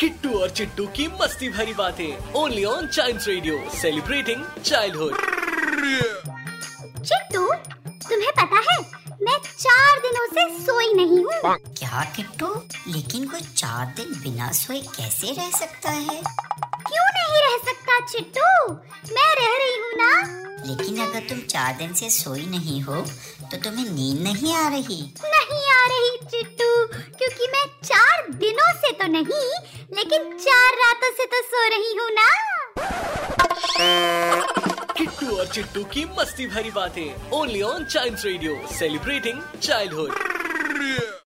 किट्टू और चिट्टू की मस्ती भरी बातें only on child radio celebrating childhood Chittu तुम्हें पता है मैं चार दिनों से सोई नहीं हूँ। क्या किट्टू? लेकिन कोई चार दिन बिना सोए कैसे रह सकता है? लेकिन अगर तुम चार दिन से सोई नहीं हो तो तुम्हें नींद नहीं आ रही। नहीं आ रही चिट्टू क्योंकि मैं चार दिनों से तो नहीं लेकिन चार रातों से तो सो रही हूँ ना। किट्टू और चिट्टू की मस्ती भरी बातें only on child radio celebrating childhood